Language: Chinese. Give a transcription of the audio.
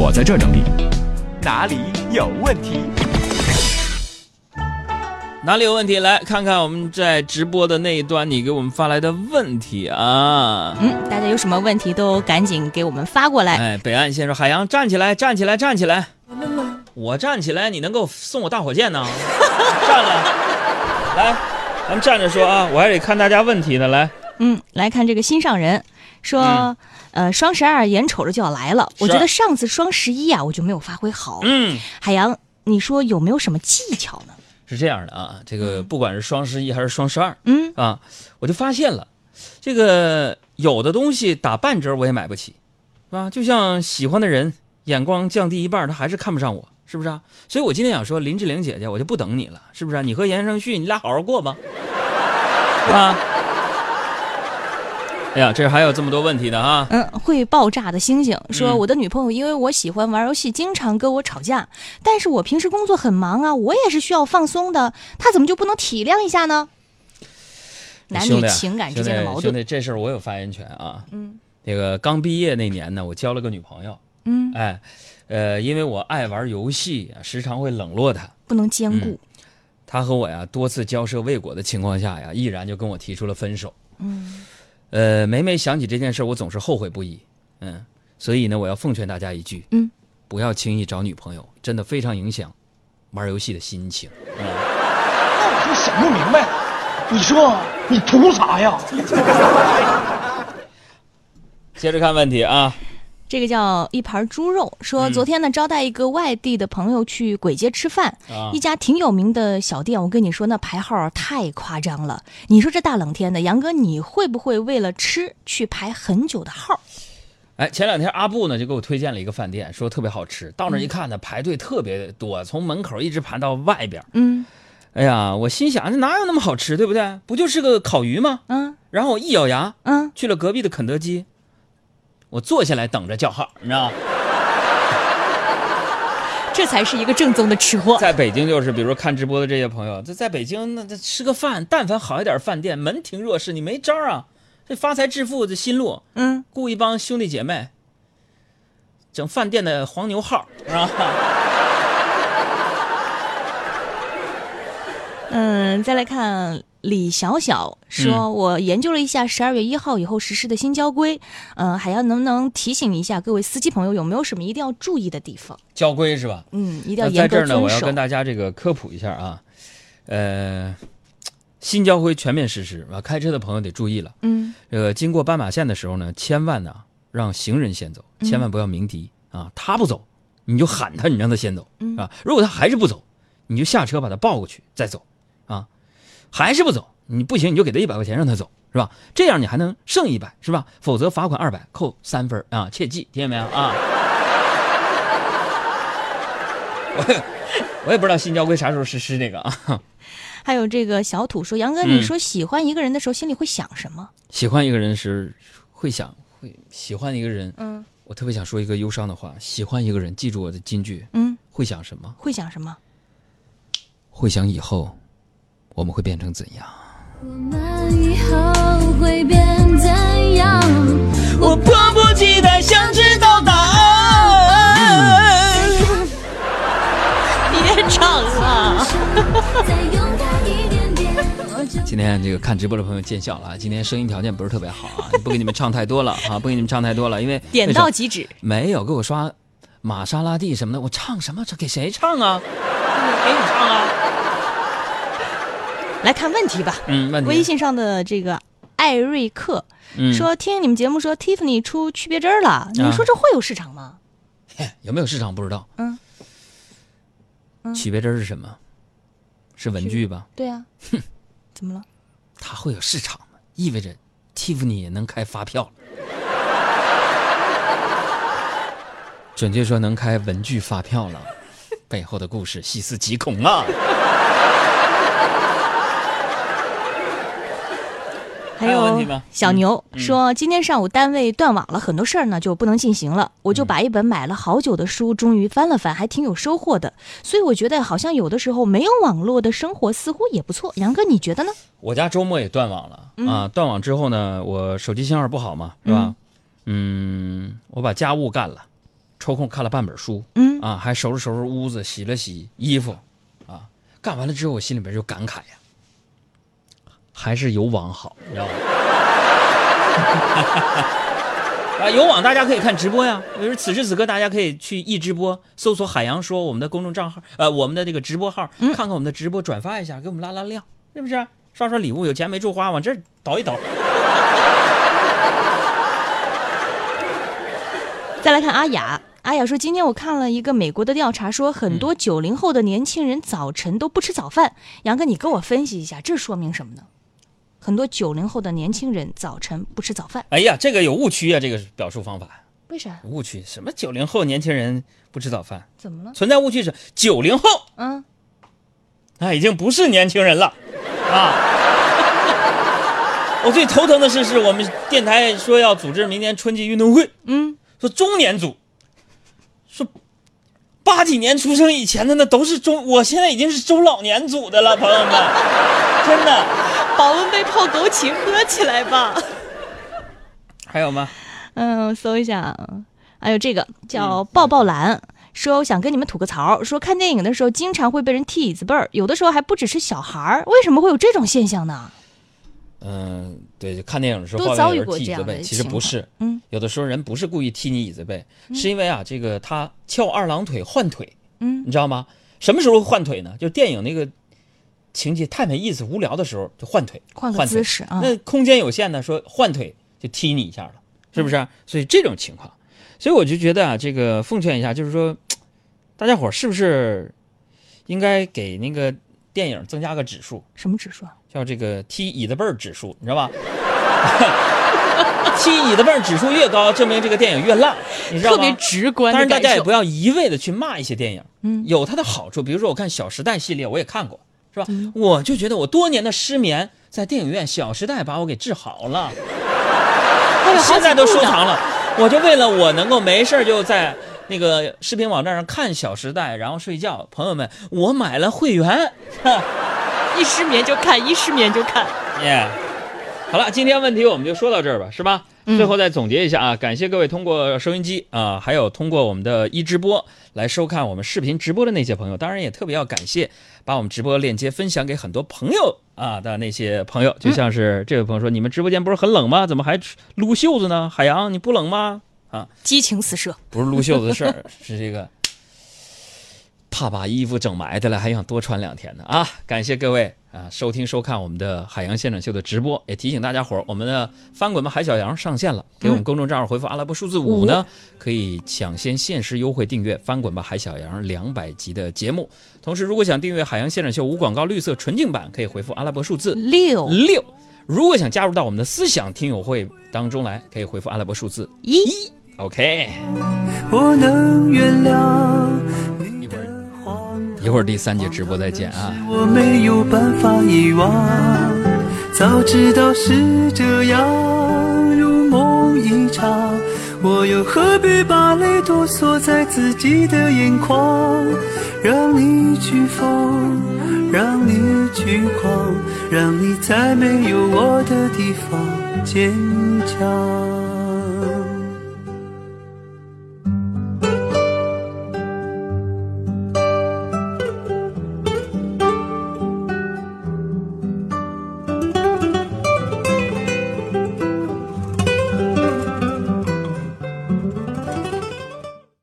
我在这儿整理。哪里有问题？哪里有问题？来看看我们在直播的那一端，你给我们发来的问题啊！嗯，大家有什么问题都赶紧给我们发过来。哎，北岸先说，海洋站起来，站起来，站起来！我站起来，你能给我送我大火箭呢？站了，来，咱们站着说啊，我还得看大家问题呢。来，嗯，来看这个心上人说，嗯呃，双十二眼瞅着就要来了，我觉得上次双十一啊，我就没有发挥好。嗯，海洋，你说有没有什么技巧呢？是这样的啊，这个不管是双十一还是双十二嗯，啊，我就发现了，这个有的东西打半折我也买不起，是吧？就像喜欢的人，眼光降低一半，他还是看不上我，是不是啊？所以我今天想说，林志玲姐姐，我就不等你了，是不是啊、你和言承旭，你俩好好过吧，是吧？哎呀，这还有这么多问题呢啊！嗯，会爆炸的星星说，嗯我的女朋友因为我喜欢玩游戏，经常跟我吵架，但是我平时工作很忙啊，我也是需要放松的，她怎么就不能体谅一下呢？男女情感之间的矛盾。兄弟兄弟，这事儿我有发言权啊。嗯那个刚毕业那年呢，我交了个女朋友，嗯，哎，呃，因为我爱玩游戏，时常会冷落她。不能兼顾。他和我呀多次交涉未果的情况下呀，毅然就跟我提出了分手。嗯呃，每每想起这件事，我总是后悔不已。嗯，所以呢，我要奉劝大家一句，嗯，不要轻易找女朋友，真的非常影响玩游戏的心情。那我就想不明白，你说你图啥呀？接着看问题啊，这个叫一盘猪肉，说嗯昨天呢招待一个外地的朋友去簋街吃饭，啊一家挺有名的小店，我跟你说那排号太夸张了。你说这大冷天的，杨哥你会不会为了吃去排很久的号？哎，前两天阿布呢就给我推荐了一个饭店，说特别好吃。到那一看呢，排队特别多，从门口一直排到外边。嗯哎呀，我心想，这哪有那么好吃，对不对？不就是个烤鱼吗？嗯然后我一咬牙，嗯，去了隔壁的肯德基，我坐下来等着叫号，你知道吗？这才是一个正宗的吃货。在北京就是，比如说看直播的这些朋友，这在北京那这吃个饭，但凡好一点饭店，门庭若市，你没招儿啊。这发财致富的心路，嗯，雇一帮兄弟姐妹，整饭店的黄牛号，是吧？嗯，再来看李小小说，嗯我研究了一下十二月一号以后实施的新交规，嗯、还要能不能提醒一下各位司机朋友有没有什么一定要注意的地方？交规是吧？嗯，一定要严格这儿呢，我要跟。大家这个科普一下啊，呃，新交规全面实施啊，开车的朋友得注意了。嗯这个经过斑马线的时候呢，千万呢让行人先走，千万不要鸣笛、啊，他不走，你就喊他，你让他先走嗯啊。如果他还是不走，你就下车把他抱过去再走啊。还是不走，你不行你就给他一百块钱让他走，是吧？这样你还能剩一百，是吧？否则罚款二百，扣三分啊！切记，听见没有啊？我也我也不知道新交规啥时候实施这个啊。还有这个小土说，杨哥，嗯你说喜欢一个人的时候，心里会想什么？喜欢一个人时，会想会喜欢一个人，嗯我特别想说一个忧伤的话：喜欢一个人，记住我的金句，嗯，会想什么？会想什么？会想以后我们会变成怎样？我们以后会变怎样？我迫不及待想知道答案。别唱了。再勇敢一点点。我今天这个看直播的朋友见笑了啊，今天声音条件不是特别好啊，不给你们唱太多了啊，不给你们唱太多了，因为点到即止。没有给我刷玛莎拉蒂什么的，我唱什么？这给谁唱啊？给你唱啊？来看问题吧。嗯，问题微信上的这个艾瑞克嗯说，听你们节目说 Tiffany 出区别针了，你说这会有市场吗？嘿有没有市场不知道。嗯嗯区别针是什么？是文具吧？对啊，哼怎么了？它会有市场吗？意味着 Tiffany 也能开发票了。准确说，能开文具发票了。背后的故事细思极恐啊！还还有小牛嗯说，今天上午单位断网了，很多事儿呢就不能进行了。我就把一本买了好久的书，终于翻了翻，还挺有收获的。所以我觉得，好像有的时候没有网络的生活似乎也不错。杨哥，你觉得呢？我家周末也断网了、嗯啊！断网之后呢，我手机信号不好嘛，是吧？嗯我把家务干了，抽空看了半本书，嗯啊，还收拾收拾屋子，洗了洗衣服，啊，干完了之后，我心里边就感慨呀，还是有网好，你知道吗？啊，有网大家可以看直播呀。比如此时此刻，大家可以去一直播搜索“海洋说”我们的公众账号，呃，我们的这个直播号，看看我们的直播，转发一下，给我们拉拉量，是不是？刷刷礼物，有钱没处花，往这儿倒一倒。再来看阿雅，阿雅说，今天我看了一个美国的调查，说很多九零后的年轻人早晨都不吃早饭。杨哥，你给我分析一下，这说明什么呢？很多九零后的年轻人早晨不吃早饭，哎呀，这个有误区啊，这个表述方法为啥？误区。什么九零后年轻人不吃早饭？怎么了？存在误区是九零后嗯，那已经不是年轻人了啊！我最头疼的事，是我们电台说要组织明年春季运动会，嗯，说中年组，说八几年出生以前的那都是中，我现在已经是中老年组的了，朋友们，真的。保温杯泡枸杞，喝起来吧。还有吗？嗯，搜一下，还有这个叫抱抱蓝，说我想跟你们吐个槽，说看电影的时候经常会被人踢椅子背儿，有的时候还不只是小孩儿，为什么会有这种现象呢？嗯，对，就看电影的时候，都遭遇过这样踢椅子背，其实不是，嗯有的时候人不是故意踢你椅子背，是因为啊，这个他翘二郎腿换腿，嗯你知道吗？什么时候换腿呢？就电影那个情节太没意思、无聊的时候就换腿，换姿势啊那空间有限呢，说换腿就踢你一下了，是不是？所以这种情况，所以我就觉得啊，这个奉劝一下，就是说，大家伙是不是应该给那个电影增加个指数？什么指数啊？叫这个踢椅子背儿指数，你知道吧？踢椅子背儿指数越高，证明这个电影越烂，你知道吗？特别直观但是，大家也不。要一味的去骂一些电影，嗯有它的好处。比如说，我看《小时代》系列，我也看过，是吧？嗯我就觉得我多年的失眠，在电影院《小时代》把我给治好了，现在都收藏了。我就为了我能够没事儿就在那个视频网站上看《小时代》，然后睡觉。朋友们，我买了会员，一失眠就看，一失眠就看。耶、好了，今天问题我们就说到这儿吧，是吧？嗯最后再总结一下啊，感谢各位通过收音机啊，还有通过我们的一直播来收看我们视频直播的那些朋友，当然也特别要感谢把我们直播链接分享给很多朋友啊的那些朋友，就像是这位朋友说，你们直播间不是很冷吗？怎么还撸袖子呢？海洋，你不冷吗？啊，激情四射，不是撸袖子的事儿，是这个 怕把衣服整埋汰了，还想多穿两天呢啊！感谢各位啊，收听收看我们的海洋现场秀的直播，也提醒大家伙儿，我们的翻滚吧海小羊上线了，给我们公众账号回复阿拉伯数字五呢，可以抢先限时优惠订阅翻滚吧海小羊两百集的节目。同时，如果想订阅海洋现场秀无广告绿色纯净版，可以回复阿拉伯数字六六。如果想加入到我们的思想听友会当中来，可以回复阿拉伯数字一。OK。我能原谅一会儿第三节直播再见啊！我没有办法遗忘，早知道是这样，如梦一场，我又何必把泪都锁在自己的眼眶？让你去疯，让你去狂，让你在没有我的地方坚强。